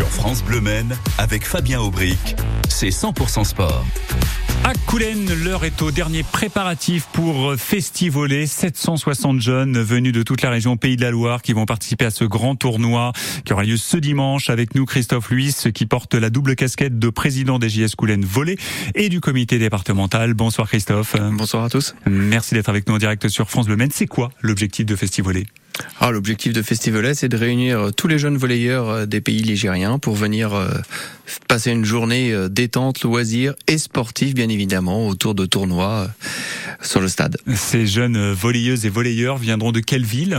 Sur France Bleu Maine, avec Fabien Aubric, c'est 100% sport. À Coulennes, l'heure est au dernier préparatif pour Festivoler. 760 jeunes venus de toute la région Pays de la Loire qui vont participer à ce grand tournoi qui aura lieu ce dimanche avec nous Christophe Luis qui porte la double casquette de président des JS Coulennes Volley et du comité départemental. Bonsoir Christophe. Bonsoir à tous. Merci d'être avec nous en direct sur France Bleu Maine. C'est quoi l'objectif de Festivoler? Ah, L'objectif de Festivolet, c'est de réunir tous les jeunes volleyeurs euh, des pays ligériens pour venir euh, passer une journée euh, détente, loisir et sportive, bien évidemment, autour de tournois sur le stade. Ces jeunes volleyeuses et volleyeurs viendront de quelle ville?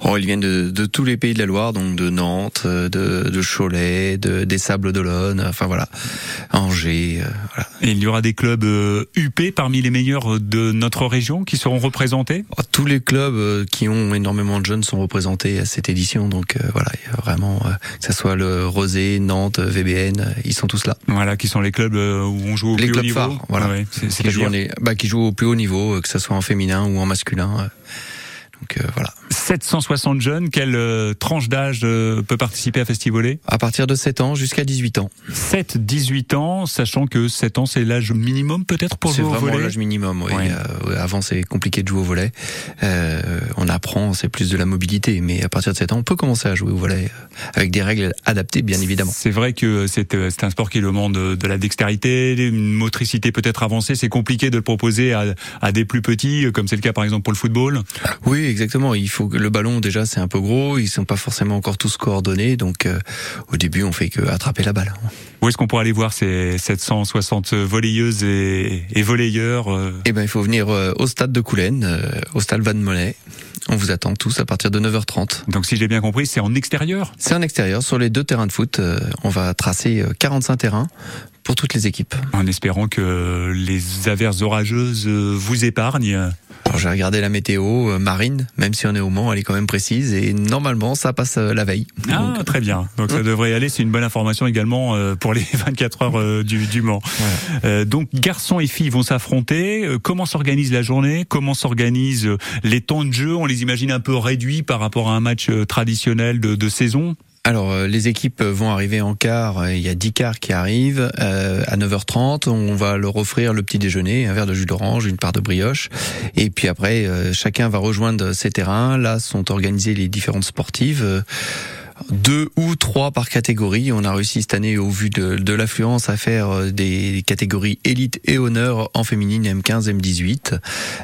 Oh, ils viennent de, de, tous les pays de la Loire, donc de Nantes, de, de Cholet, de, des Sables d'Olonne, enfin voilà, Angers. voilà. Et il y aura des clubs UP parmi les meilleurs de notre région qui seront représentés? Oh, Tous les clubs qui ont énormément de jeunes sont représentés à cette édition. Donc euh, voilà, il y a vraiment euh, que ce soit le Rosé, Nantes, VBN, euh, ils sont tous là. Voilà, qui sont les clubs où on joue au les plus clubs haut niveau. Phares, voilà, ouais, qui, jouent, bah, qui jouent au plus haut niveau, que ce soit en féminin ou en masculin. Donc voilà. 760 jeunes, quelle euh, tranche d'âge euh, peut participer à Festivoler À partir de 7 ans jusqu'à 18 ans. 7-18 ans, sachant que 7 ans c'est l'âge minimum peut-être pour jouer au volet C'est vraiment l'âge minimum, oui. Ouais. Euh, avant c'est compliqué de jouer au volet. On apprend, c'est plus de la mobilité, mais à partir de 7 ans on peut commencer à jouer au volet avec des règles adaptées bien évidemment. C'est vrai que c'est un sport qui demande de la dextérité, une motricité peut-être avancée, c'est compliqué de le proposer à, à des plus petits, comme c'est le cas par exemple pour le football? Oui, exactement. Il faut que le ballon déjà c'est un peu gros, ils sont pas forcément encore tous coordonnés, donc euh, au début on fait que attraper la balle. Où est-ce qu'on pourra aller voir ces 760 volleyeuses et, et volleyeurs euh Eh ben il faut venir euh, au stade de Coulennes, au stade Van Mollet. On vous attend tous à partir de 9h30. Donc si j'ai bien compris, c'est en extérieur? C'est en extérieur, sur les deux terrains de foot. On va tracer 45 terrains pour toutes les équipes. En espérant que les averses orageuses vous épargnent. Alors j'ai regardé la météo euh, marine, même si on est au Mans, elle est quand même précise et normalement ça passe euh, la veille. Ah Donc, très bien. Donc ça devrait y aller. C'est une bonne information également euh, pour les 24 heures du, du Mans. Euh, donc garçons et filles vont s'affronter. Euh, Comment s'organise la journée? Comment s'organisent les temps de jeu? On les imagine un peu réduits par rapport à un match traditionnel de, de saison? Alors euh, les équipes vont arriver en quart, euh, il y a 10 quarts qui arrivent euh, à 9h30, on va leur offrir le petit déjeuner, un verre de jus d'orange, une part de brioche et puis après chacun va rejoindre ses terrains, là sont organisées les différentes sportives deux ou trois par catégorie. On a réussi cette année, au vu de, de l'affluence, à faire euh, des catégories élite et honneur en féminine M15, M18.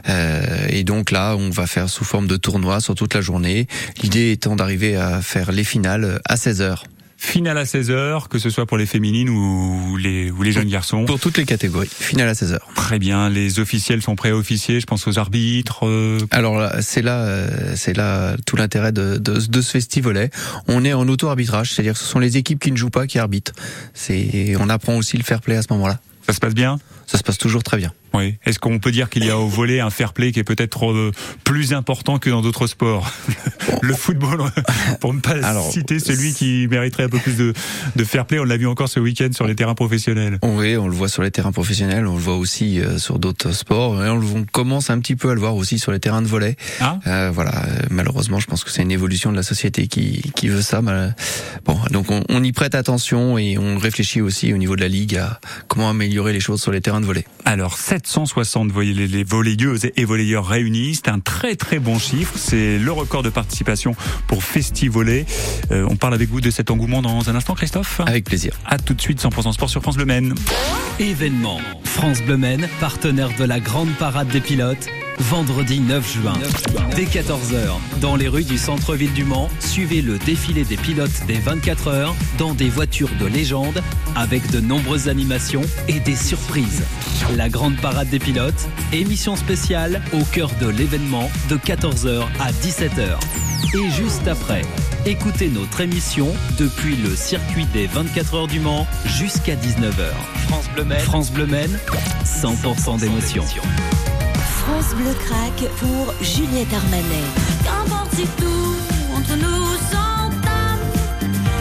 Euh, et donc là, on va faire sous forme de tournoi sur toute la journée. L'idée étant d'arriver à faire les finales à 16 heures. Finale à 16h, que ce soit pour les féminines ou les, ou les jeunes garçons. Pour toutes les catégories. Finale à 16 heures. Très bien. Les officiels sont prêts à officier. Je pense aux arbitres. euh, Alors là, c'est là, euh, c'est là tout l'intérêt de, de, de ce festivolet. On est en auto-arbitrage, c'est-à-dire que ce sont les équipes qui ne jouent pas qui arbitrent. C'est, on apprend aussi le fair play à ce moment-là. Ça se passe bien? Ça se passe toujours très bien. Oui. Est-ce qu'on peut dire qu'il y a au volet un fair play qui est peut-être euh, plus important que dans d'autres sports Le football, pour ne pas Alors, citer celui qui mériterait un peu plus de, de fair play, on l'a vu encore ce week-end sur les terrains professionnels. Oui, on le voit sur les terrains professionnels, on le voit aussi euh, sur d'autres sports, et on, commence un petit peu à le voir aussi sur les terrains de volet. Ah Euh, voilà, euh, malheureusement, je pense que c'est une évolution de la société qui, qui veut ça. Bon, donc on, on y prête attention et on réfléchit aussi au niveau de la ligue à comment améliorer les choses sur les terrains de volet. Alors 760 volley- les, les volleyeuses et volleyeurs réunis, c'est un très très bon chiffre. C'est le record de participation pour Festivolet. Euh, on parle avec vous de cet engouement dans un instant, Christophe. Avec plaisir. À tout de suite, 100% sport sur France Le Maine. Événement. France Bleu Maine, partenaire de la grande parade des pilotes. Vendredi 9 juin, dès 14h, dans les rues du centre-ville du Mans, suivez le défilé des pilotes des 24 heures dans des voitures de légende avec de nombreuses animations et des surprises. La grande parade des pilotes, émission spéciale au cœur de l'événement de 14h à 17h. Et juste après, écoutez notre émission depuis le circuit des 24 heures du Mans jusqu'à 19h. France Bleu France Bleu Maine 100% d'émotion. France Bleu craque pour Juliette Armanet. Qu'importe si tout entre nous s'entame,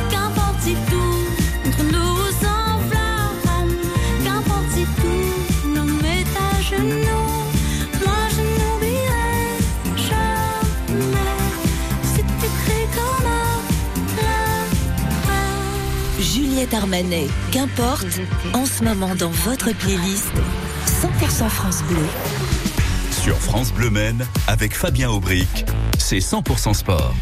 qu'importe si tout entre nous s'enflamme, qu'importe si tout nous met à genoux, moi je n'oublierai jamais cries comme un lapin. Juliette Armanet, qu'importe, en ce moment dans votre playlist 100% France Bleu. Sur France Bleu Maine, avec Fabien Aubric, c'est 100% sport.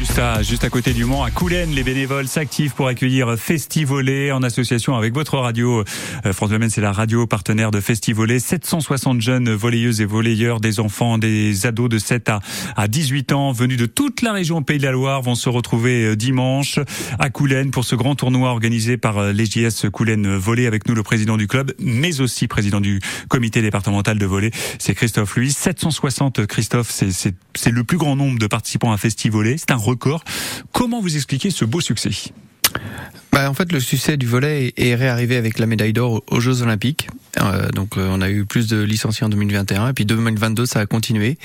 Juste à, juste à côté du Mans, à Coulennes, les bénévoles s'activent pour accueillir Festivolet en association avec votre radio. Euh, France Bleu c'est la radio partenaire de Festivolet. 760 jeunes volleyeuses et volleyeurs, des enfants, des ados de 7 à, à 18 ans, venus de toute la région Pays de la Loire, vont se retrouver euh, dimanche à Coulennes pour ce grand tournoi organisé par euh, l'EJS Coulennes Volley avec nous le président du club, mais aussi président du comité départemental de volley. C'est Christophe Louis. 760 Christophe, c'est le plus grand nombre de participants à Festivolet. C'est un record. Comment vous expliquez ce beau succès? Bah, en fait, le succès du volet est réarrivé avec la médaille d'or aux Jeux Olympiques. Euh, donc, euh, on a eu plus de licenciés en 2021, et puis 2022, ça a continué.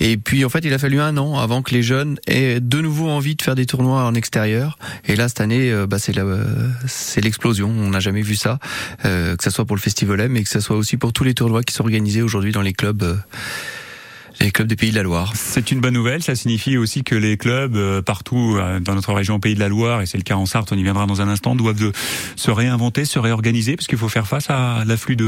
Et puis, en fait, il a fallu un an avant que les jeunes aient de nouveau envie de faire des tournois en extérieur. Et là, cette année, euh, bah, c'est l'explosion. On n'a jamais vu ça, que ce soit pour le festival, mais que ce soit aussi pour tous les tournois qui sont organisés aujourd'hui dans les clubs, les clubs des Pays de la Loire. C'est une bonne nouvelle. Ça signifie aussi que les clubs euh, partout euh, dans notre région Pays de la Loire, et c'est le cas en Sarthe, on y viendra dans un instant, doivent de se réinventer, se réorganiser, parce qu'il faut faire face à l'afflux de,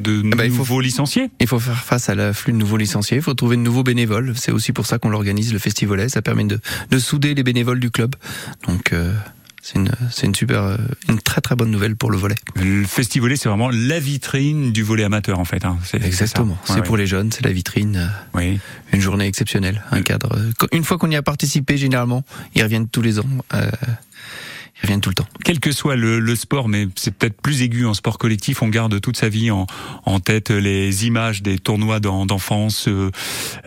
de Ah bah, il faut- nouveaux licenciés. Il faut faire face à l'afflux de nouveaux licenciés, il faut trouver de nouveaux bénévoles. C'est aussi pour ça qu'on l'organise, le festivalet. Ça permet de, de souder les bénévoles du club. Donc euh, c'est une, c'est une super, euh, une très très bonne nouvelle pour le volet. Le festivolet, c'est vraiment la vitrine du volet amateur, en fait. Hein. C'est Exactement. C'est Ouais, pour les jeunes, c'est la vitrine, euh. Oui. une journée exceptionnelle, un cadre. euh, Une fois qu'on y a participé, généralement, ils reviennent tous les ans. euh, ils reviennent tout le temps. Quel que soit le, le sport, mais c'est peut-être plus aigu en sport collectif, on garde toute sa vie en, en tête les images des tournois d'en- d'enfance, euh,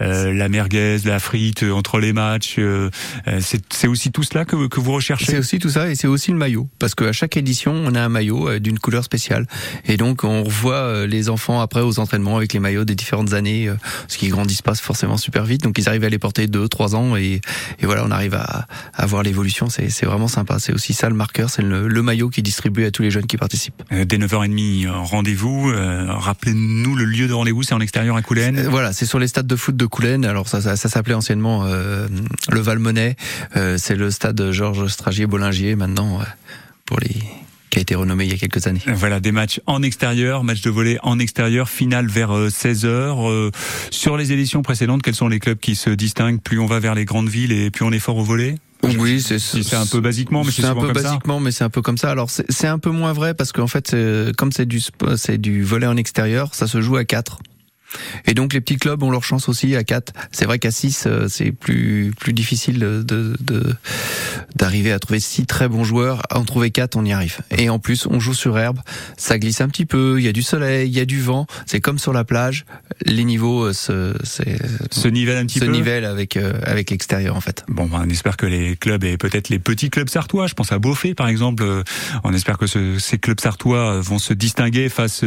euh, la merguez, la frite euh, entre les matchs. euh, euh, c'est c'est aussi tout cela que, que vous C'est recherchez aussi tout ça et c'est aussi le maillot parce qu'à chaque édition on a un maillot euh, d'une couleur spéciale et donc on revoit euh, les enfants après aux entraînements avec les maillots des différentes années euh, parce qu'ils grandissent pas forcément super vite donc ils arrivent à les porter deux trois ans et, et voilà on arrive à, à voir l'évolution c'est c'est vraiment sympa c'est aussi ça le marqueur c'est le, le maillot qui est distribué à tous les jeunes qui participent Euh, Dès 9h30, euh, rendez-vous. Euh, Rappelez-nous le lieu de rendez-vous, c'est en extérieur à Coulennes. Voilà, c'est sur les stades de foot de Coulennes. Alors ça, ça, ça s'appelait anciennement euh, le Valmonet. Euh, c'est le stade Georges Stragier-Bollingier maintenant euh, pour les qui a été renommé il y a quelques années. Voilà, des matchs en extérieur, match de volley en extérieur, finale vers 16h. sur les éditions précédentes, quels sont les clubs qui se distinguent? Plus on va vers les grandes villes et plus on est fort au volley? Oui, c'est un peu basiquement, mais c'est un peu comme ça. basiquement, mais c'est un peu comme ça. Alors c'est un peu moins vrai parce qu'en fait, comme c'est du c'est du volet en extérieur, ça se joue à 4 Et donc les petits clubs ont leur chance aussi à 4 C'est vrai qu'à 6 euh, c'est plus plus difficile de de- d'arriver à trouver six très bons joueurs. À en trouver 4 on y arrive. Et en plus, on joue sur herbe, ça glisse un petit peu. Il y a du soleil, il y a du vent. C'est comme sur la plage. Les niveaux euh, se Se nivelle un petit se peu nivellent avec euh, avec l'extérieur en fait. Bon, ben, on espère que les clubs et peut-être les petits clubs sartois, je pense à Beaufay par exemple, on espère que ce- ces clubs sartois vont se distinguer face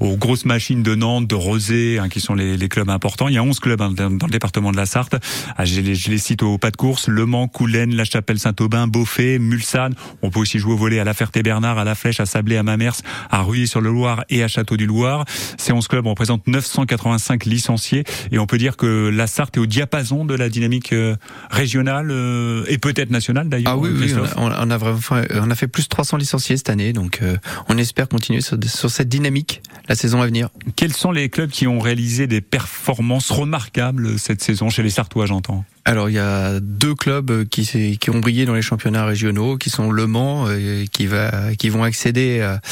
aux grosses machines de Nantes, de Rosé, hein, qui sont les, les clubs importants. Il y a 11 clubs hein, dans, dans le département de la Sarthe. Ah, je, les, je les cite au pas de course Le Mans, Coulennes, La Chapelle, Saint-Aubin, Beaufay, Mulsanne. On peut aussi jouer au volet à La Ferté-Bernard, à La Flèche, à Sablé, à Mamers, à Ruy-sur-le-Loir et à Château-du-Loir. Ces 11 clubs représentent 985 licenciés et on peut dire que la Sarthe est au diapason de la dynamique euh, régionale euh, et peut-être nationale d'ailleurs. Ah oui, oui, on a, on a vraiment, fait- on a fait plus de 300 licenciés cette année, donc euh, on espère continuer sur, sur cette dynamique la saison à venir. Quels sont les clubs qui ont réalisé des performances remarquables cette saison chez les Sartois, j'entends. Alors il y a deux clubs qui, ont brillé dans les championnats régionaux, qui sont Le Mans, qui va, qui vont accéder à,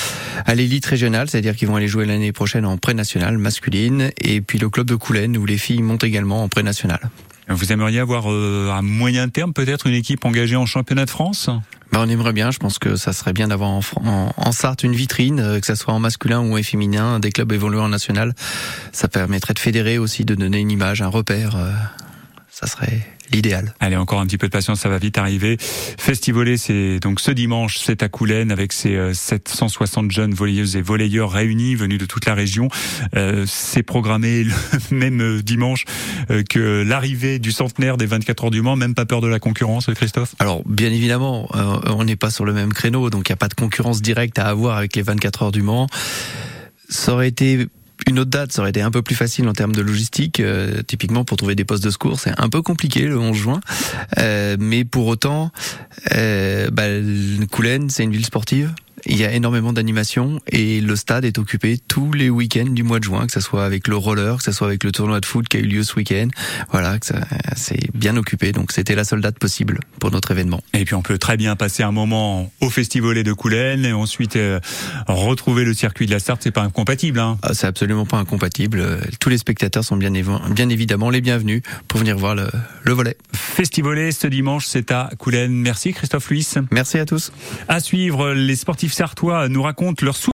à l'élite régionale, c'est-à-dire qu'ils vont aller jouer l'année prochaine en pré-national masculine, et puis le club de Coulennes où les filles montent également en pré-national. Vous aimeriez avoir euh, à moyen terme peut-être une équipe engagée en championnat de France? Bah, on aimerait bien, je pense que ça serait bien d'avoir en, en, en Sarthe une vitrine, euh, que ça soit en masculin ou en féminin, des clubs évoluant en national. Ça permettrait de fédérer aussi, de donner une image, un repère. euh, ça serait l'idéal. Allez, encore un petit peu de patience, ça va vite arriver. Festivolet, c'est donc ce dimanche, c'est à Coulennes avec ses euh, 760 jeunes volleyeuses et volleyeurs réunis, venus de toute la région. Euh, c'est programmé le même euh, dimanche euh, que l'arrivée du centenaire des 24 heures du Mans. Même pas peur de la concurrence, Christophe? Alors, bien évidemment, euh, on n'est pas sur le même créneau, donc il n'y a pas de concurrence directe à avoir avec les 24 heures du Mans. Ça aurait été une autre date, ça aurait été un peu plus facile en termes de logistique. Euh, typiquement, pour trouver des postes de secours, c'est un peu compliqué le 11 juin. Euh, mais pour autant, euh, bah, c'est une ville sportive? Il y a énormément d'animations et le stade est occupé tous les week-ends du mois de juin, que ce soit avec le roller, que ce soit avec le tournoi de foot qui a eu lieu ce week-end. Voilà, c'est bien occupé. Donc c'était la seule date possible pour notre événement. Et puis on peut très bien passer un moment au Festivolet de Coulennes et ensuite euh, retrouver le circuit de la Sarthe, c'est pas incompatible. Hein. Ah, C'est absolument pas incompatible. Tous les spectateurs sont bien, évidemment les bienvenus pour venir voir le, le volet. Festivolet ce dimanche, c'est à Coulennes. Merci Christophe Luis. Merci à tous. À suivre, les sportifs sartois nous racontent leur